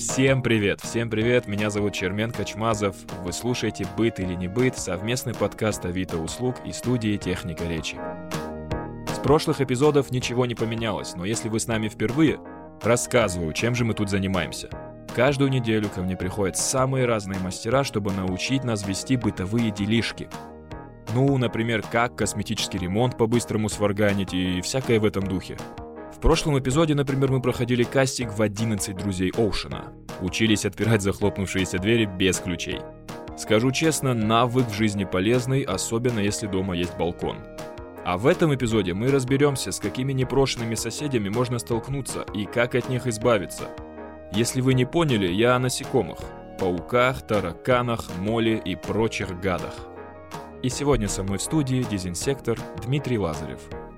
Всем привет! Всем привет! Меня зовут Чермен Качмазов. Вы слушаете «Быт или не быт» — совместный подкаст Авито услуг и студии «Техника речи». С прошлых эпизодов ничего не поменялось, но если вы с нами впервые, рассказываю, чем же мы тут занимаемся. Каждую неделю ко мне приходят самые разные мастера, чтобы научить нас вести бытовые делишки. Ну, например, как косметический ремонт по-быстрому сварганить и всякое в этом духе. В прошлом эпизоде, например, мы проходили кастинг в 11 друзей Оушена. Учились отпирать захлопнувшиеся двери без ключей. Скажу честно, навык в жизни полезный, особенно если дома есть балкон. А в этом эпизоде мы разберемся, с какими непрошенными соседями можно столкнуться и как от них избавиться. Если вы не поняли, я о насекомых. Пауках, тараканах, моле и прочих гадах. И сегодня со мной в студии дезинсектор Дмитрий Лазарев –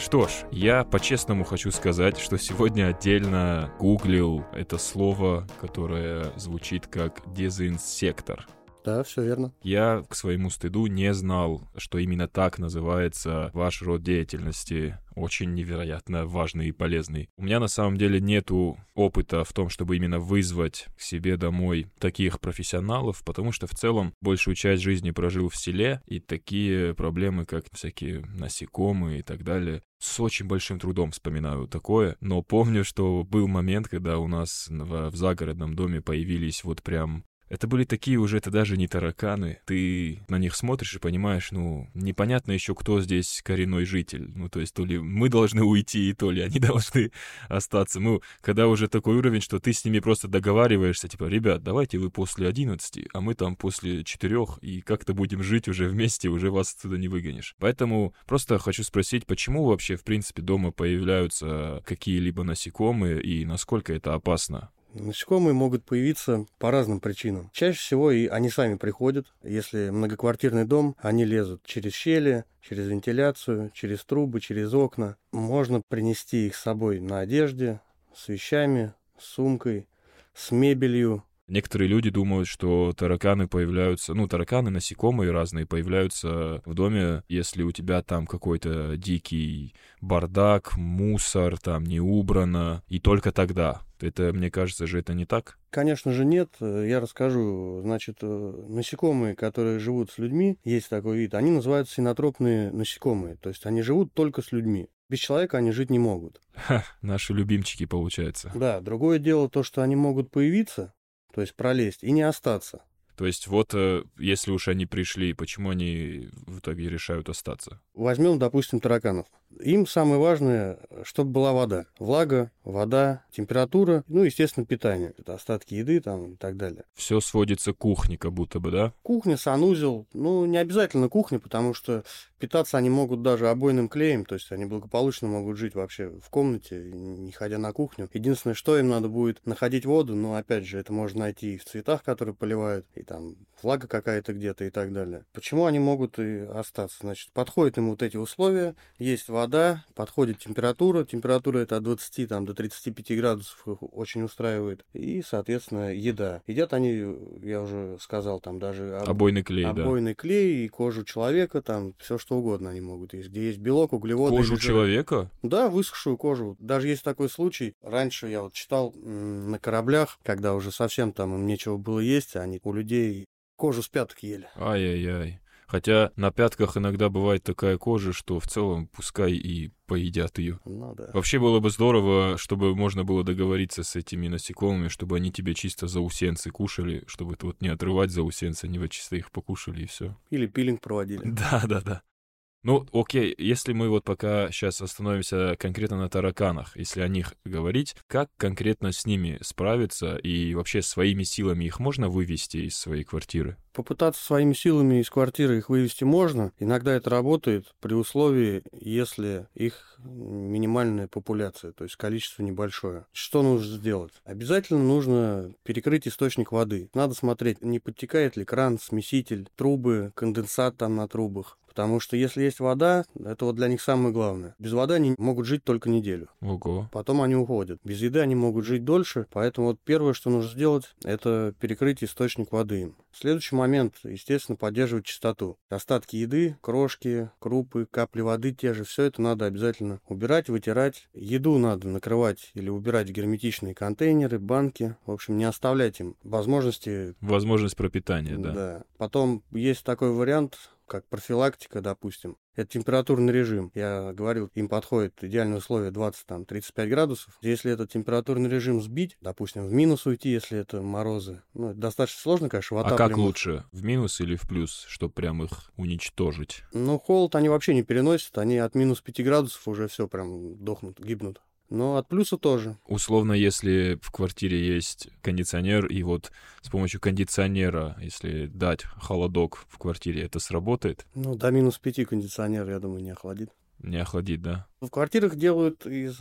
что ж, я по-честному хочу сказать, что сегодня отдельно гуглил это слово, которое звучит как дезинсектор. Да, все верно. Я, к своему стыду, не знал, что именно так называется ваш род деятельности. Очень невероятно важный и полезный. У меня на самом деле нету опыта в том, чтобы именно вызвать к себе домой таких профессионалов, потому что в целом большую часть жизни прожил в селе, и такие проблемы, как всякие насекомые и так далее, с очень большим трудом вспоминаю такое, но помню, что был момент, когда у нас в, загородном доме появились вот прям это были такие уже, это даже не тараканы. Ты на них смотришь и понимаешь, ну, непонятно еще, кто здесь коренной житель. Ну, то есть, то ли мы должны уйти, то ли они должны остаться. Ну, когда уже такой уровень, что ты с ними просто договариваешься, типа, ребят, давайте вы после 11, а мы там после 4, и как-то будем жить уже вместе, уже вас отсюда не выгонишь. Поэтому просто хочу спросить, почему вообще, в принципе, дома появляются какие-либо насекомые, и насколько это опасно? Насекомые могут появиться по разным причинам. Чаще всего и они сами приходят. Если многоквартирный дом, они лезут через щели, через вентиляцию, через трубы, через окна. Можно принести их с собой на одежде, с вещами, с сумкой, с мебелью, Некоторые люди думают, что тараканы появляются, ну, тараканы, насекомые разные появляются в доме, если у тебя там какой-то дикий бардак, мусор, там не убрано, и только тогда. Это, мне кажется же, это не так? Конечно же нет. Я расскажу. Значит, э, насекомые, которые живут с людьми, есть такой вид, они называются синотропные насекомые. То есть они живут только с людьми. Без человека они жить не могут. Ха, наши любимчики, получается. Да, другое дело то, что они могут появиться, то есть пролезть и не остаться. То есть вот э, если уж они пришли, почему они в итоге решают остаться? Возьмем, допустим, тараканов. Им самое важное, чтобы была вода. Влага, вода, температура, ну, естественно, питание. Это остатки еды там и так далее. Все сводится к кухне как будто бы, да? Кухня, санузел. Ну, не обязательно кухня, потому что питаться они могут даже обойным клеем. То есть они благополучно могут жить вообще в комнате, не ходя на кухню. Единственное, что им надо будет находить воду, но, опять же, это можно найти и в цветах, которые поливают, и там влага какая-то где-то и так далее. Почему они могут и остаться? Значит, подходят им вот эти условия, есть вода, подходит температура, температура это от 20 там, до 35 градусов их очень устраивает, и, соответственно, еда. Едят они, я уже сказал, там даже... Об... Обойный клей, Обойный да. клей и кожу человека, там все что угодно они могут есть. Где есть белок, углеводы. Кожу человека? Да, высохшую кожу. Даже есть такой случай. Раньше я вот читал на кораблях, когда уже совсем там им нечего было есть, они у людей кожу с пяток ели. Ай-яй-яй. Хотя на пятках иногда бывает такая кожа, что в целом пускай и поедят ее. Ну да. Вообще было бы здорово, чтобы можно было договориться с этими насекомыми, чтобы они тебя чисто заусенцы кушали, чтобы это вот не отрывать заусенцы, они вот чисто их покушали и все. Или пилинг проводили. Да, да, да. Ну, окей, если мы вот пока сейчас остановимся конкретно на тараканах, если о них говорить, как конкретно с ними справиться и вообще своими силами их можно вывести из своей квартиры? Попытаться своими силами из квартиры их вывести можно. Иногда это работает при условии, если их минимальная популяция, то есть количество небольшое. Что нужно сделать? Обязательно нужно перекрыть источник воды. Надо смотреть, не подтекает ли кран, смеситель, трубы, конденсат там на трубах Потому что если есть вода, это вот для них самое главное. Без воды они могут жить только неделю. Ого. Потом они уходят. Без еды они могут жить дольше, поэтому вот первое, что нужно сделать, это перекрыть источник воды им. Следующий момент, естественно, поддерживать чистоту. Остатки еды, крошки, крупы, капли воды те же, все это надо обязательно убирать, вытирать. Еду надо накрывать или убирать в герметичные контейнеры, банки. В общем, не оставлять им возможности... Возможность пропитания, да. Да. Потом есть такой вариант, как профилактика, допустим, это температурный режим. Я говорил, им подходит идеальное условие 20-35 градусов. Если этот температурный режим сбить, допустим, в минус уйти, если это морозы, ну, это достаточно сложно, конечно, А как лучше, в минус или в плюс, чтобы прям их уничтожить? Ну, холод они вообще не переносят, они от минус 5 градусов уже все прям дохнут, гибнут. Но от плюса тоже. Условно, если в квартире есть кондиционер, и вот с помощью кондиционера, если дать холодок в квартире, это сработает? Ну, до минус пяти кондиционер, я думаю, не охладит. Не охладит, да? В квартирах делают из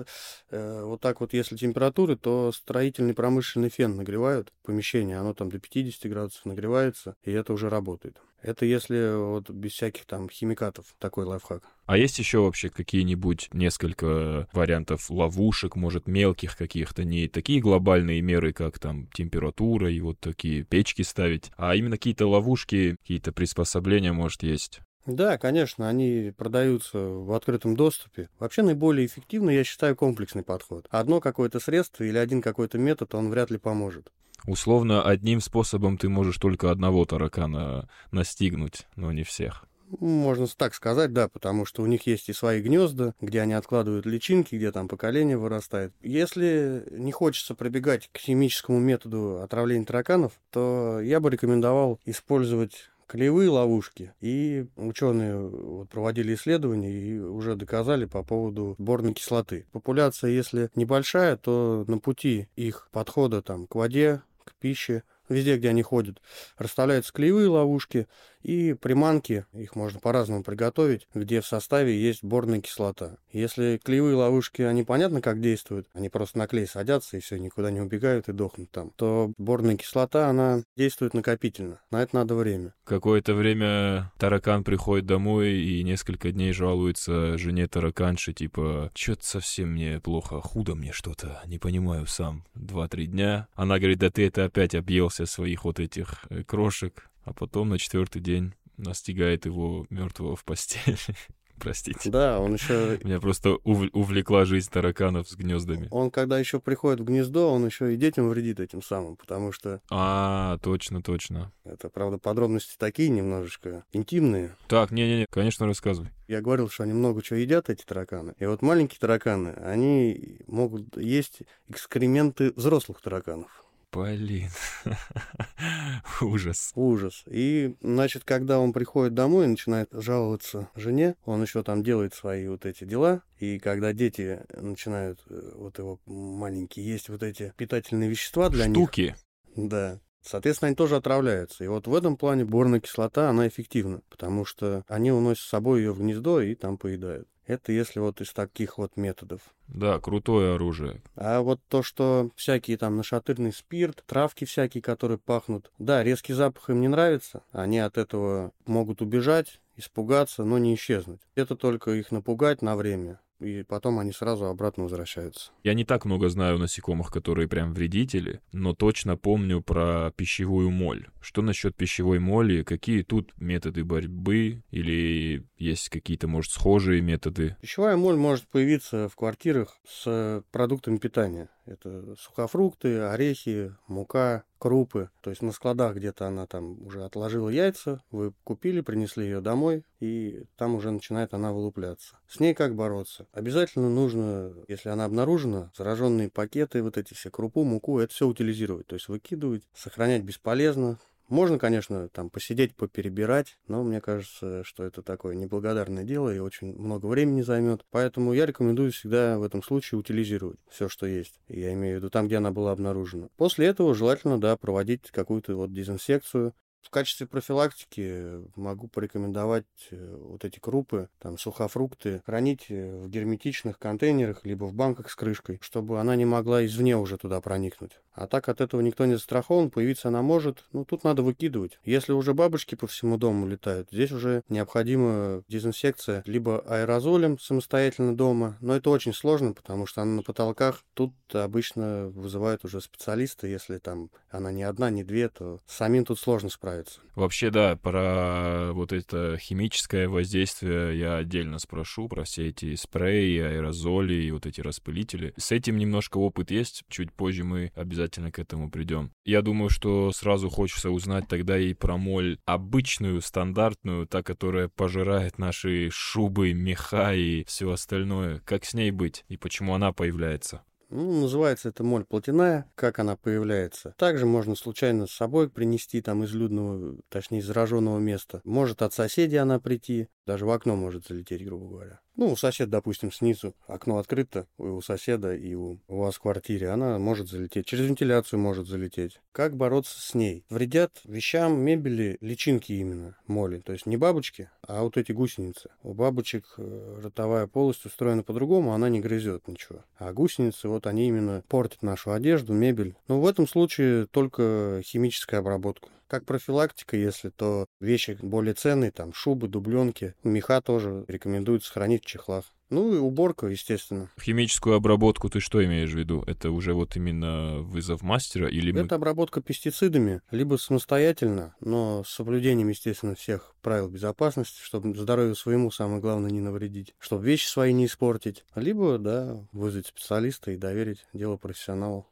э, вот так вот, если температуры, то строительный промышленный фен нагревают помещение, оно там до 50 градусов нагревается, и это уже работает. Это если вот без всяких там химикатов, такой лайфхак. А есть еще вообще какие-нибудь несколько вариантов ловушек, может, мелких каких-то, не такие глобальные меры, как там температура и вот такие печки ставить, а именно какие-то ловушки, какие-то приспособления, может, есть? Да, конечно, они продаются в открытом доступе. Вообще наиболее эффективно, я считаю, комплексный подход. Одно какое-то средство или один какой-то метод, он вряд ли поможет. Условно, одним способом ты можешь только одного таракана настигнуть, но не всех. Можно так сказать, да, потому что у них есть и свои гнезда, где они откладывают личинки, где там поколение вырастает. Если не хочется пробегать к химическому методу отравления тараканов, то я бы рекомендовал использовать клеевые ловушки. И ученые вот проводили исследования и уже доказали по поводу борной кислоты. Популяция, если небольшая, то на пути их подхода там, к воде, к пище, везде, где они ходят, расставляются клеевые ловушки и приманки, их можно по-разному приготовить, где в составе есть борная кислота. Если клеевые ловушки, они понятно как действуют, они просто на клей садятся и все, никуда не убегают и дохнут там, то борная кислота, она действует накопительно. На это надо время. Какое-то время таракан приходит домой и несколько дней жалуется жене тараканши, типа, что-то совсем мне плохо, худо мне что-то, не понимаю сам. Два-три дня. Она говорит, да ты это опять объелся своих вот этих э, крошек, а потом на четвертый день настигает его мертвого в постели. Простите. Да, он еще... Меня просто ув... увлекла жизнь тараканов с гнездами. Он, когда еще приходит в гнездо, он еще и детям вредит этим самым, потому что... А, точно, точно. Это, правда, подробности такие немножечко интимные. Так, не-не-не, конечно, рассказывай. Я говорил, что они много чего едят, эти тараканы. И вот маленькие тараканы, они могут есть экскременты взрослых тараканов. Блин. Ужас. Ужас. И, значит, когда он приходит домой и начинает жаловаться жене, он еще там делает свои вот эти дела. И когда дети начинают, э, вот его маленькие, есть вот эти питательные вещества для Штуки. них. Да. Соответственно, они тоже отравляются. И вот в этом плане борная кислота, она эффективна, потому что они уносят с собой ее в гнездо и там поедают. Это если вот из таких вот методов. Да, крутое оружие. А вот то, что всякие там нашатырный спирт, травки всякие, которые пахнут, да, резкий запах им не нравится, они от этого могут убежать, испугаться, но не исчезнуть. Это только их напугать на время и потом они сразу обратно возвращаются. Я не так много знаю насекомых, которые прям вредители, но точно помню про пищевую моль. Что насчет пищевой моли? Какие тут методы борьбы? Или есть какие-то, может, схожие методы? Пищевая моль может появиться в квартирах с продуктами питания. Это сухофрукты, орехи, мука, крупы. То есть на складах где-то она там уже отложила яйца, вы купили, принесли ее домой, и там уже начинает она вылупляться. С ней как бороться? Обязательно нужно, если она обнаружена, зараженные пакеты, вот эти все крупу, муку, это все утилизировать. То есть выкидывать, сохранять бесполезно, можно, конечно, там посидеть, поперебирать, но мне кажется, что это такое неблагодарное дело и очень много времени займет. Поэтому я рекомендую всегда в этом случае утилизировать все, что есть. Я имею в виду там, где она была обнаружена. После этого желательно, да, проводить какую-то вот дезинсекцию, В качестве профилактики могу порекомендовать э, вот эти крупы, там сухофрукты, хранить э, в герметичных контейнерах, либо в банках с крышкой, чтобы она не могла извне уже туда проникнуть. А так от этого никто не застрахован, появиться она может, ну тут надо выкидывать. Если уже бабочки по всему дому летают, здесь уже необходима дезинфекция либо аэрозолем самостоятельно дома, но это очень сложно, потому что она на потолках. Тут обычно вызывают уже специалисты, если там она не одна, не две, то самим тут сложно справиться. Вообще, да, про вот это химическое воздействие я отдельно спрошу, про все эти спреи, аэрозоли и вот эти распылители. С этим немножко опыт есть, чуть позже мы обязательно к этому придем. Я думаю, что сразу хочется узнать тогда и про моль обычную, стандартную, та, которая пожирает наши шубы, меха и все остальное. Как с ней быть и почему она появляется? Ну, называется это моль плотяная, как она появляется. Также можно случайно с собой принести там из людного, точнее, зараженного места. Может от соседей она прийти, даже в окно может залететь, грубо говоря. Ну, у соседа, допустим, снизу окно открыто, у соседа и у, вас в квартире, она может залететь. Через вентиляцию может залететь. Как бороться с ней? Вредят вещам, мебели, личинки именно, моли. То есть не бабочки, а вот эти гусеницы. У бабочек э, ротовая полость устроена по-другому, она не грызет ничего. А гусеницы, вот они именно портят нашу одежду, мебель. Но в этом случае только химическая обработка. Как профилактика, если то вещи более ценные, там шубы, дубленки, меха тоже рекомендуется хранить в чехлах. Ну и уборка, естественно. Химическую обработку ты что имеешь в виду? Это уже вот именно вызов мастера или... Это обработка пестицидами, либо самостоятельно, но с соблюдением, естественно, всех правил безопасности, чтобы здоровью своему самое главное не навредить, чтобы вещи свои не испортить. Либо, да, вызвать специалиста и доверить дело профессионалу.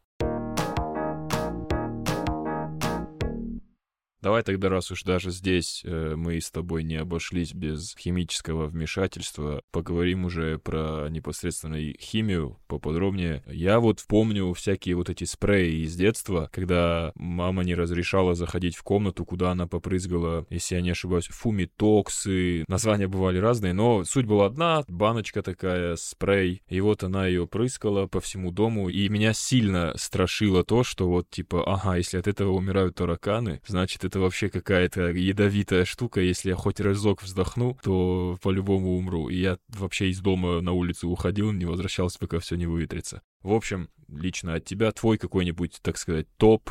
Давай тогда, раз уж даже здесь э, мы с тобой не обошлись без химического вмешательства, поговорим уже про непосредственно химию поподробнее. Я вот помню всякие вот эти спреи из детства, когда мама не разрешала заходить в комнату, куда она попрызгала, если я не ошибаюсь, фумитоксы. Названия бывали разные, но суть была одна, баночка такая, спрей. И вот она ее прыскала по всему дому, и меня сильно страшило то, что вот типа, ага, если от этого умирают тараканы, значит это вообще какая-то ядовитая штука. Если я хоть разок вздохну, то по-любому умру. И я вообще из дома на улицу уходил, не возвращался, пока все не выветрится. В общем, лично от тебя твой какой-нибудь, так сказать, топ,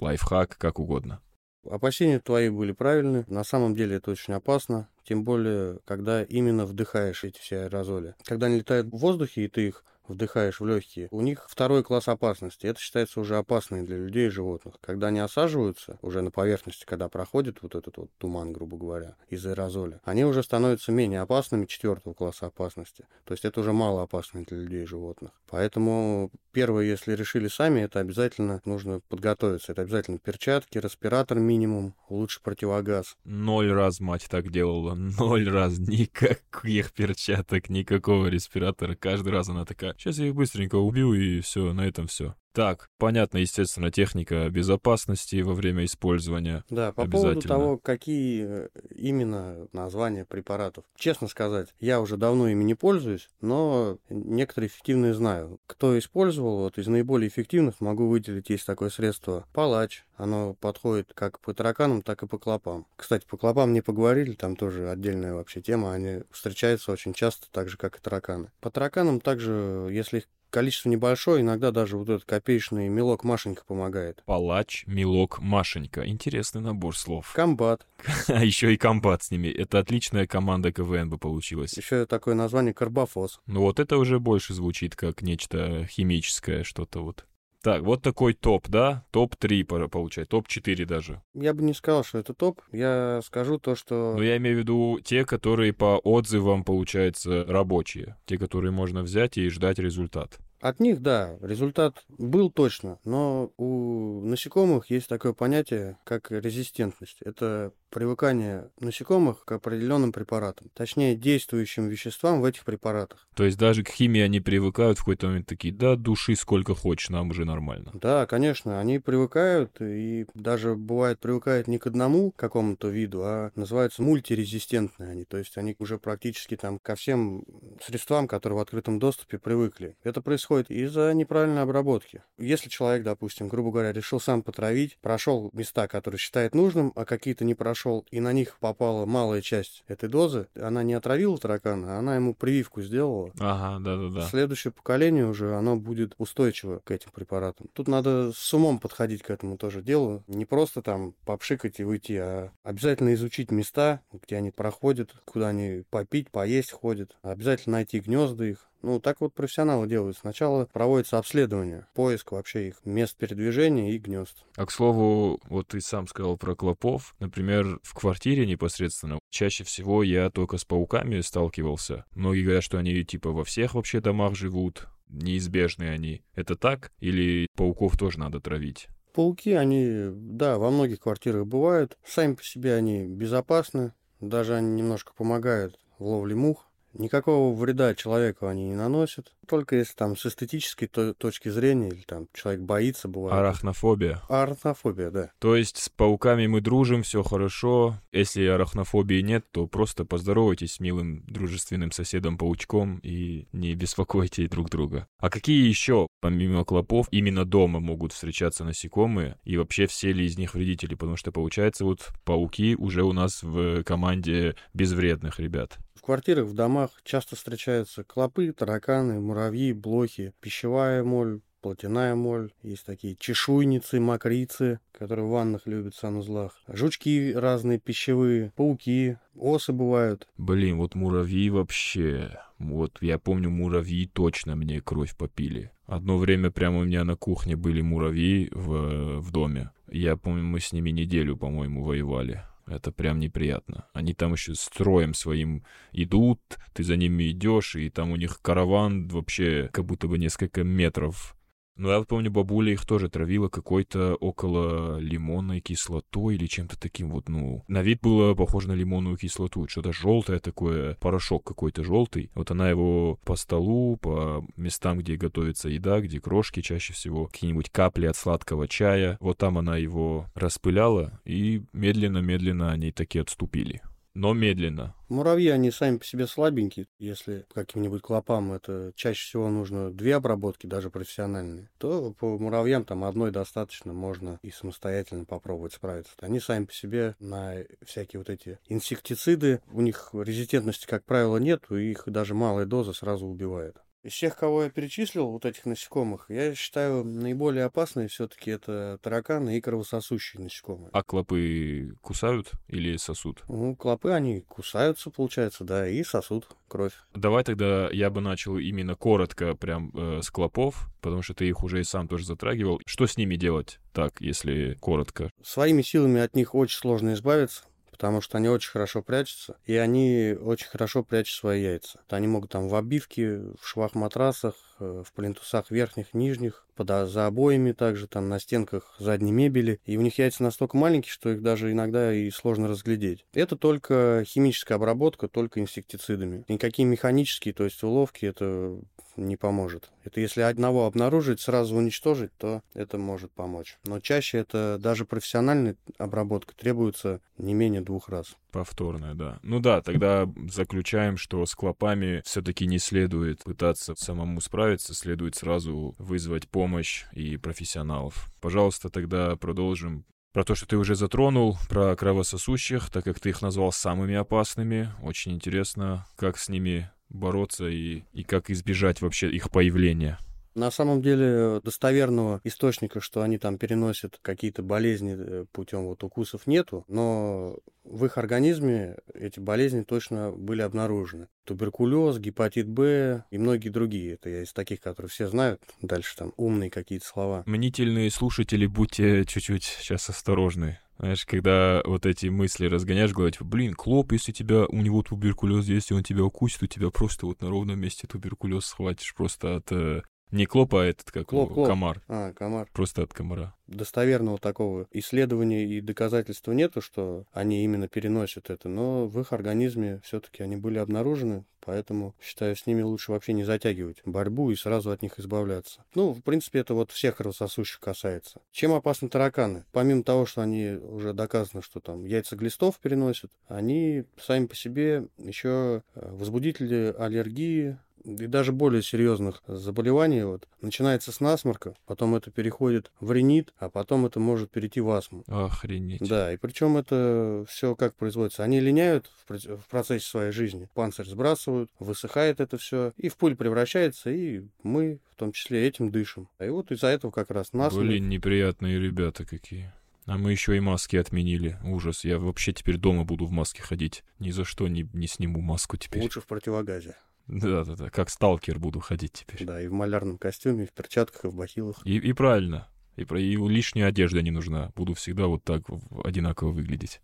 лайфхак, как угодно. Опасения твои были правильны. На самом деле это очень опасно. Тем более, когда именно вдыхаешь эти все аэрозоли. Когда они летают в воздухе, и ты их вдыхаешь в легкие, у них второй класс опасности. Это считается уже опасным для людей и животных. Когда они осаживаются уже на поверхности, когда проходит вот этот вот туман, грубо говоря, из аэрозоля, они уже становятся менее опасными четвертого класса опасности. То есть это уже мало опасно для людей и животных. Поэтому первое, если решили сами, это обязательно нужно подготовиться. Это обязательно перчатки, респиратор минимум, лучше противогаз. Ноль раз мать так делала. Ноль раз. Никаких перчаток, никакого респиратора. Каждый раз она такая, Сейчас я их быстренько убью, и все, на этом все. Так, понятно, естественно, техника безопасности во время использования. Да, по поводу того, какие э, именно названия препаратов. Честно сказать, я уже давно ими не пользуюсь, но некоторые эффективные знаю. Кто использовал, вот из наиболее эффективных могу выделить, есть такое средство палач. Оно подходит как по тараканам, так и по клопам. Кстати, по клопам не поговорили, там тоже отдельная вообще тема. Они встречаются очень часто, так же, как и тараканы. По тараканам также, если их количество небольшое, иногда даже вот этот копеечный мелок Машенька помогает. Палач, мелок, Машенька. Интересный набор слов. Комбат. А еще и комбат с ними. Это отличная команда КВН бы получилась. Еще такое название карбофос. Ну вот это уже больше звучит как нечто химическое, что-то вот. Так, вот такой топ, да? Топ-3, получается, топ-4 даже. Я бы не сказал, что это топ. Я скажу то, что... Но я имею в виду те, которые по отзывам, получается, рабочие. Те, которые можно взять и ждать результат. От них, да, результат был точно, но у насекомых есть такое понятие, как резистентность. Это привыкание насекомых к определенным препаратам, точнее действующим веществам в этих препаратах. То есть даже к химии они привыкают в какой-то момент такие, да, души сколько хочешь, нам уже нормально. Да, конечно, они привыкают и даже бывает привыкают не к одному какому-то виду, а называются мультирезистентные они, то есть они уже практически там ко всем средствам, которые в открытом доступе привыкли. Это происходит из-за неправильной обработки. Если человек, допустим, грубо говоря, решил сам потравить, прошел места, которые считает нужным, а какие-то не прошел, и на них попала малая часть этой дозы, она не отравила таракана, она ему прививку сделала. Ага, да-да-да. Следующее поколение уже, оно будет устойчиво к этим препаратам. Тут надо с умом подходить к этому тоже делу. Не просто там попшикать и уйти, а обязательно изучить места, где они проходят, куда они попить, поесть ходят. Обязательно найти гнезда их, ну, так вот профессионалы делают. Сначала проводится обследование, поиск вообще их мест передвижения и гнезд. А к слову, вот ты сам сказал про клопов. Например, в квартире непосредственно чаще всего я только с пауками сталкивался. Многие говорят, что они типа во всех вообще домах живут, неизбежные они. Это так? Или пауков тоже надо травить? Пауки, они, да, во многих квартирах бывают. Сами по себе они безопасны. Даже они немножко помогают в ловле мух. Никакого вреда человеку они не наносят. Только если там с эстетической то- точки зрения, или там человек боится, бывает. Арахнофобия. Арахнофобия, да. То есть с пауками мы дружим, все хорошо. Если арахнофобии нет, то просто поздоровайтесь с милым дружественным соседом-паучком и не беспокойте друг друга. А какие еще, помимо клопов, именно дома могут встречаться насекомые? И вообще все ли из них вредители? Потому что получается вот пауки уже у нас в команде безвредных ребят. В квартирах, в домах часто встречаются клопы, тараканы, муравьи, блохи, пищевая моль, плотяная моль, есть такие чешуйницы, мокрицы, которые в ваннах любят в санузлах, жучки разные пищевые, пауки, осы бывают. Блин, вот муравьи вообще... Вот я помню, муравьи точно мне кровь попили. Одно время прямо у меня на кухне были муравьи в, в доме. Я помню, мы с ними неделю, по-моему, воевали. Это прям неприятно. Они там еще строем своим идут, ты за ними идешь, и там у них караван вообще как будто бы несколько метров ну, я вот помню, бабуля их тоже травила какой-то около лимонной кислотой или чем-то таким вот, ну, на вид было похоже на лимонную кислоту, что-то желтое такое, порошок какой-то желтый. Вот она его по столу, по местам, где готовится еда, где крошки чаще всего, какие-нибудь капли от сладкого чая, вот там она его распыляла, и медленно-медленно они такие отступили но медленно. Муравьи, они сами по себе слабенькие. Если каким-нибудь клопам это чаще всего нужно две обработки, даже профессиональные, то по муравьям там одной достаточно, можно и самостоятельно попробовать справиться. Они сами по себе на всякие вот эти инсектициды, у них резистентности, как правило, нет, и их даже малая доза сразу убивает. Из всех, кого я перечислил, вот этих насекомых, я считаю, наиболее опасные все-таки это тараканы и кровососущие насекомые. А клопы кусают или сосут? Ну, клопы, они кусаются, получается, да, и сосут кровь. Давай тогда я бы начал именно коротко прям э, с клопов, потому что ты их уже и сам тоже затрагивал. Что с ними делать так, если коротко? Своими силами от них очень сложно избавиться потому что они очень хорошо прячутся, и они очень хорошо прячут свои яйца. Они могут там в обивке, в швах матрасах, э, в плинтусах верхних, нижних, под, за обоями также, там на стенках задней мебели. И у них яйца настолько маленькие, что их даже иногда и сложно разглядеть. Это только химическая обработка, только инсектицидами. Никакие механические, то есть уловки, это не поможет. Это если одного обнаружить, сразу уничтожить, то это может помочь. Но чаще это даже профессиональная обработка требуется не менее двух раз. Повторная, да. Ну да, тогда заключаем, что с клопами все-таки не следует пытаться самому справиться, следует сразу вызвать помощь и профессионалов. Пожалуйста, тогда продолжим про то, что ты уже затронул, про кровососущих, так как ты их назвал самыми опасными. Очень интересно, как с ними бороться и, и как избежать вообще их появления. На самом деле достоверного источника, что они там переносят какие-то болезни э, путем вот укусов нету, но в их организме эти болезни точно были обнаружены. Туберкулез, гепатит Б и многие другие. Это я из таких, которые все знают. Дальше там умные какие-то слова. Мнительные слушатели, будьте чуть-чуть сейчас осторожны. Знаешь, когда вот эти мысли разгоняешь, говорить, блин, Клоп, если тебя, у него туберкулез есть, и он тебя укусит, у тебя просто вот на ровном месте туберкулез схватишь просто от э, Не клоп, а этот, как Клоп, клоп. комар. А, комар. Просто от комара. Достоверного такого исследования и доказательства нету, что они именно переносят это, но в их организме все-таки они были обнаружены, поэтому считаю, с ними лучше вообще не затягивать борьбу и сразу от них избавляться. Ну, в принципе, это вот всех кровососущих касается. Чем опасны тараканы? Помимо того, что они уже доказано, что там яйца глистов переносят, они сами по себе еще э, возбудители аллергии, и даже более серьезных заболеваний. Вот. Начинается с насморка, потом это переходит в ринит, а потом это может перейти в астму. Охренеть. Да, и причем это все как производится. Они линяют в в процессе своей жизни, панцирь сбрасывают, высыхает это все, и в пыль превращается, и мы в том числе этим дышим. И вот из-за этого как раз насморк. Блин, неприятные ребята какие. А мы еще и маски отменили. Ужас. Я вообще теперь дома буду в маске ходить. Ни за что не, не сниму маску теперь. Лучше в противогазе. Да-да-да. Как сталкер буду ходить теперь. Да, и в малярном костюме, и в перчатках, и в бахилах. И, и правильно. И, и лишняя одежда не нужна. Буду всегда вот так одинаково выглядеть.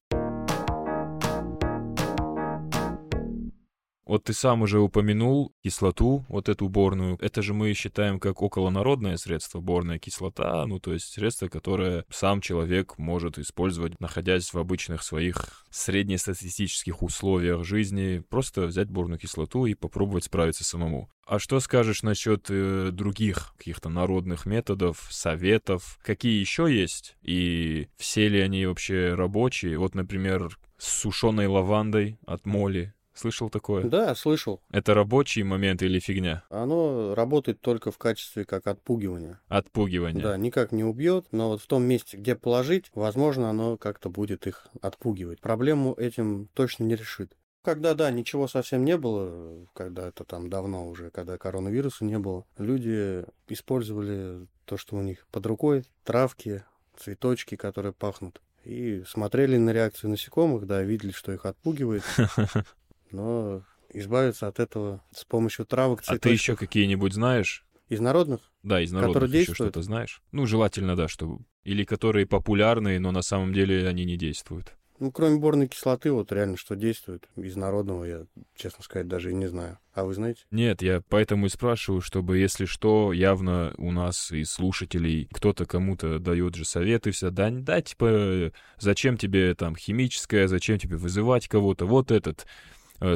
Вот ты сам уже упомянул кислоту, вот эту борную. Это же мы считаем как околонародное средство, борная кислота, ну то есть средство, которое сам человек может использовать, находясь в обычных своих среднестатистических условиях жизни, просто взять борную кислоту и попробовать справиться самому. А что скажешь насчет э, других каких-то народных методов, советов? Какие еще есть? И все ли они вообще рабочие? Вот, например, с сушеной лавандой от моли. Слышал такое? Да, слышал. Это рабочий момент или фигня? Оно работает только в качестве как отпугивания. Отпугивание. Да, никак не убьет, но вот в том месте, где положить, возможно, оно как-то будет их отпугивать. Проблему этим точно не решит. Когда, да, ничего совсем не было, когда это там давно уже, когда коронавируса не было, люди использовали то, что у них под рукой, травки, цветочки, которые пахнут, и смотрели на реакцию насекомых, да, видели, что их отпугивает, но избавиться от этого с помощью травок, А цветочков. ты еще какие-нибудь знаешь? Из народных? Да, из народных Которые еще что-то знаешь? Ну, желательно, да, чтобы... Или которые популярные, но на самом деле они не действуют. Ну, кроме борной кислоты, вот реально что действует из народного, я, честно сказать, даже и не знаю. А вы знаете? Нет, я поэтому и спрашиваю, чтобы, если что, явно у нас из слушателей кто-то кому-то дает же советы, все, да, да, типа, зачем тебе там химическое, зачем тебе вызывать кого-то, вот этот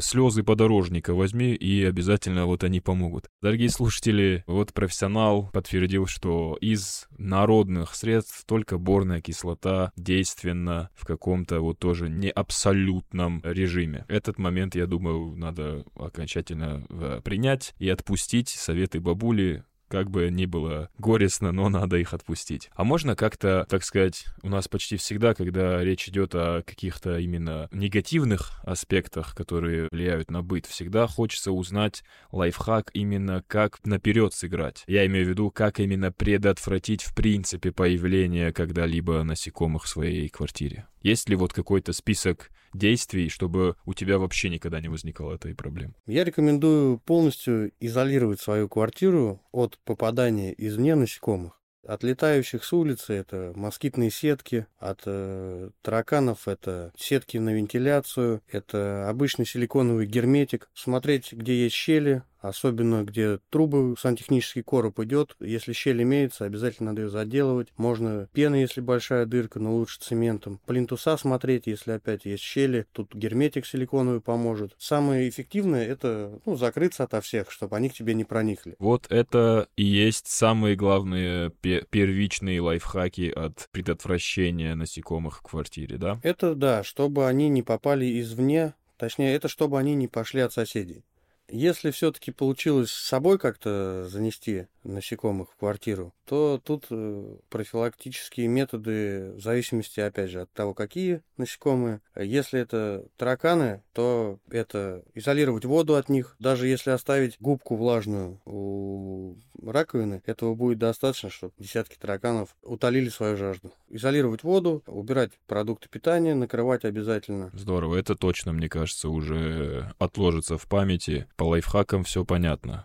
слезы подорожника возьми, и обязательно вот они помогут. Дорогие слушатели, вот профессионал подтвердил, что из народных средств только борная кислота действенна в каком-то вот тоже не абсолютном режиме. Этот момент, я думаю, надо окончательно э, принять и отпустить советы бабули, как бы ни было горестно, но надо их отпустить. А можно как-то, так сказать, у нас почти всегда, когда речь идет о каких-то именно негативных аспектах, которые влияют на быт, всегда хочется узнать лайфхак именно как наперед сыграть. Я имею в виду, как именно предотвратить в принципе появление когда-либо насекомых в своей квартире. Есть ли вот какой-то список действий, чтобы у тебя вообще никогда не возникало этой проблемы? Я рекомендую полностью изолировать свою квартиру от попадания извне насекомых. От летающих с улицы это москитные сетки, от э, тараканов это сетки на вентиляцию, это обычный силиконовый герметик. Смотреть, где есть щели, особенно где трубы, сантехнический короб идет. Если щель имеется, обязательно надо ее заделывать. Можно пена, если большая дырка, но лучше цементом. Плинтуса смотреть, если опять есть щели. Тут герметик силиконовый поможет. Самое эффективное это ну, закрыться ото всех, чтобы они к тебе не проникли. Вот это и есть самые главные пе- первичные лайфхаки от предотвращения насекомых в квартире, да? Это да, чтобы они не попали извне, точнее, это чтобы они не пошли от соседей. Если все-таки получилось с собой как-то занести насекомых в квартиру, то тут э, профилактические методы в зависимости, опять же, от того, какие насекомые. Если это тараканы, то это изолировать воду от них. Даже если оставить губку влажную у раковины, этого будет достаточно, чтобы десятки тараканов утолили свою жажду. Изолировать воду, убирать продукты питания, накрывать обязательно. Здорово, это точно, мне кажется, уже отложится в памяти. По лайфхакам все понятно.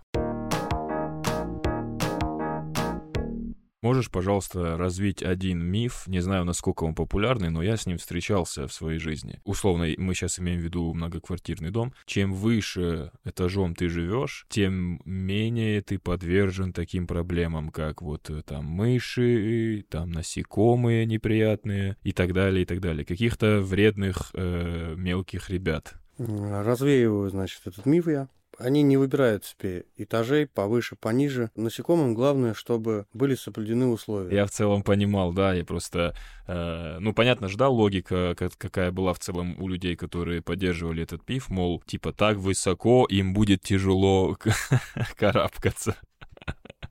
Можешь, пожалуйста, развить один миф, не знаю, насколько он популярный, но я с ним встречался в своей жизни. Условно, мы сейчас имеем в виду многоквартирный дом. Чем выше этажом ты живешь, тем менее ты подвержен таким проблемам, как вот э, там мыши, там насекомые неприятные и так далее, и так далее. Каких-то вредных э, мелких ребят. Развеиваю, значит, этот миф я. Они не выбирают себе этажей повыше, пониже. Насекомым главное, чтобы были соблюдены условия. Я в целом понимал, да, я просто, э, ну, понятно, ждал логика, какая была в целом у людей, которые поддерживали этот пив, мол, типа, так высоко им будет тяжело карабкаться.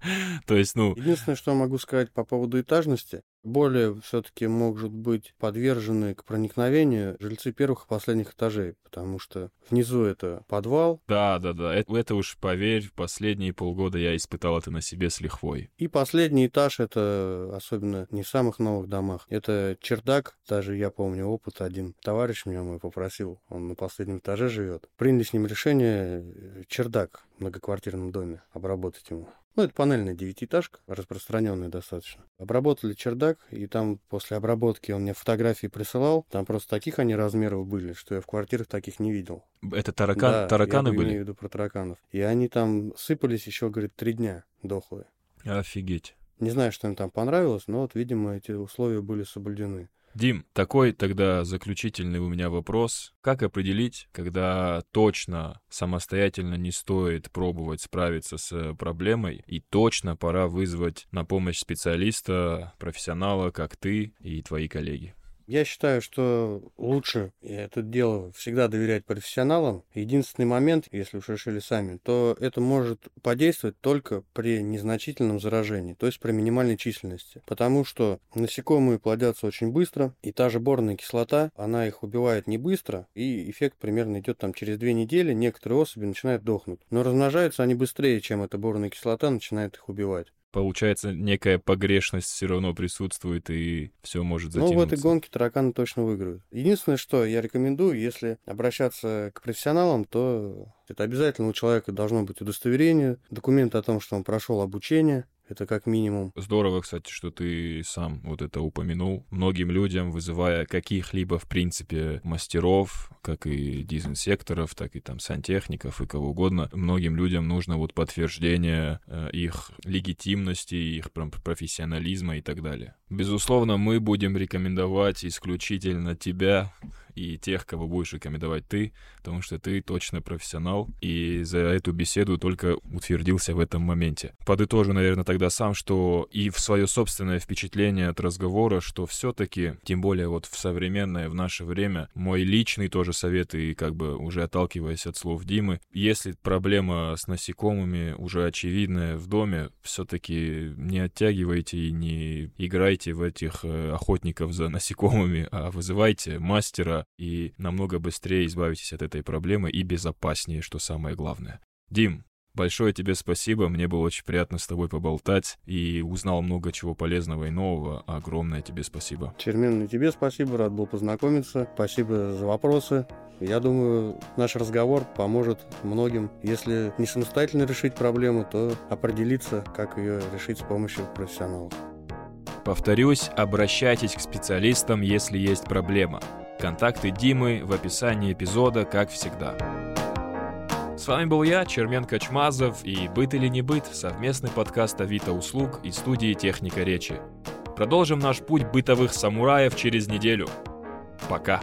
То есть, ну... Единственное, что могу сказать по поводу этажности, более все-таки могут быть подвержены к проникновению жильцы первых и последних этажей, потому что внизу это подвал. Да, да, да. Это, это уж поверь, последние полгода я испытал это на себе с лихвой. И последний этаж это особенно не в самых новых домах. Это чердак. Даже я помню опыт один. Товарищ меня мой попросил, он на последнем этаже живет. Приняли с ним решение э, чердак в многоквартирном доме обработать ему. Ну, это панельная девятиэтажка, распространенная достаточно. Обработали чердак, и там после обработки он мне фотографии присылал. Там просто таких они размеров были, что я в квартирах таких не видел. Это таракан, да, тараканы я были? Я имею в виду про тараканов. И они там сыпались еще, говорит, три дня дохлые. Офигеть. Не знаю, что им там понравилось, но вот, видимо, эти условия были соблюдены. Дим, такой тогда заключительный у меня вопрос. Как определить, когда точно самостоятельно не стоит пробовать справиться с проблемой и точно пора вызвать на помощь специалиста, профессионала, как ты и твои коллеги? Я считаю, что лучше это дело всегда доверять профессионалам. Единственный момент, если уж решили сами, то это может подействовать только при незначительном заражении, то есть при минимальной численности. Потому что насекомые плодятся очень быстро, и та же борная кислота, она их убивает не быстро, и эффект примерно идет там через две недели, некоторые особи начинают дохнуть. Но размножаются они быстрее, чем эта борная кислота начинает их убивать получается, некая погрешность все равно присутствует, и все может затянуться. Ну, в этой гонке тараканы точно выиграют. Единственное, что я рекомендую, если обращаться к профессионалам, то это обязательно у человека должно быть удостоверение, документ о том, что он прошел обучение, это как минимум. Здорово, кстати, что ты сам вот это упомянул. Многим людям, вызывая каких-либо, в принципе, мастеров, как и дезинсекторов, так и там сантехников и кого угодно, многим людям нужно вот подтверждение э, их легитимности, их профессионализма и так далее. Безусловно, мы будем рекомендовать исключительно тебя и тех, кого будешь рекомендовать ты, потому что ты точно профессионал, и за эту беседу только утвердился в этом моменте. Подытожу, наверное, тогда сам, что и в свое собственное впечатление от разговора, что все-таки, тем более вот в современное, в наше время, мой личный тоже совет, и как бы уже отталкиваясь от слов Димы, если проблема с насекомыми уже очевидная в доме, все-таки не оттягивайте и не играйте в этих э, охотников за насекомыми, а вызывайте мастера, и намного быстрее избавитесь от этой проблемы и безопаснее, что самое главное. Дим, Большое тебе спасибо, мне было очень приятно с тобой поболтать и узнал много чего полезного и нового. Огромное тебе спасибо. Чермен, и тебе спасибо, рад был познакомиться. Спасибо за вопросы. Я думаю, наш разговор поможет многим, если не самостоятельно решить проблему, то определиться, как ее решить с помощью профессионалов. Повторюсь, обращайтесь к специалистам, если есть проблема. Контакты Димы в описании эпизода, как всегда. С вами был я, Чермен Качмазов и «Быт или не быт» — совместный подкаст Авито услуг и студии «Техника речи». Продолжим наш путь бытовых самураев через неделю. Пока.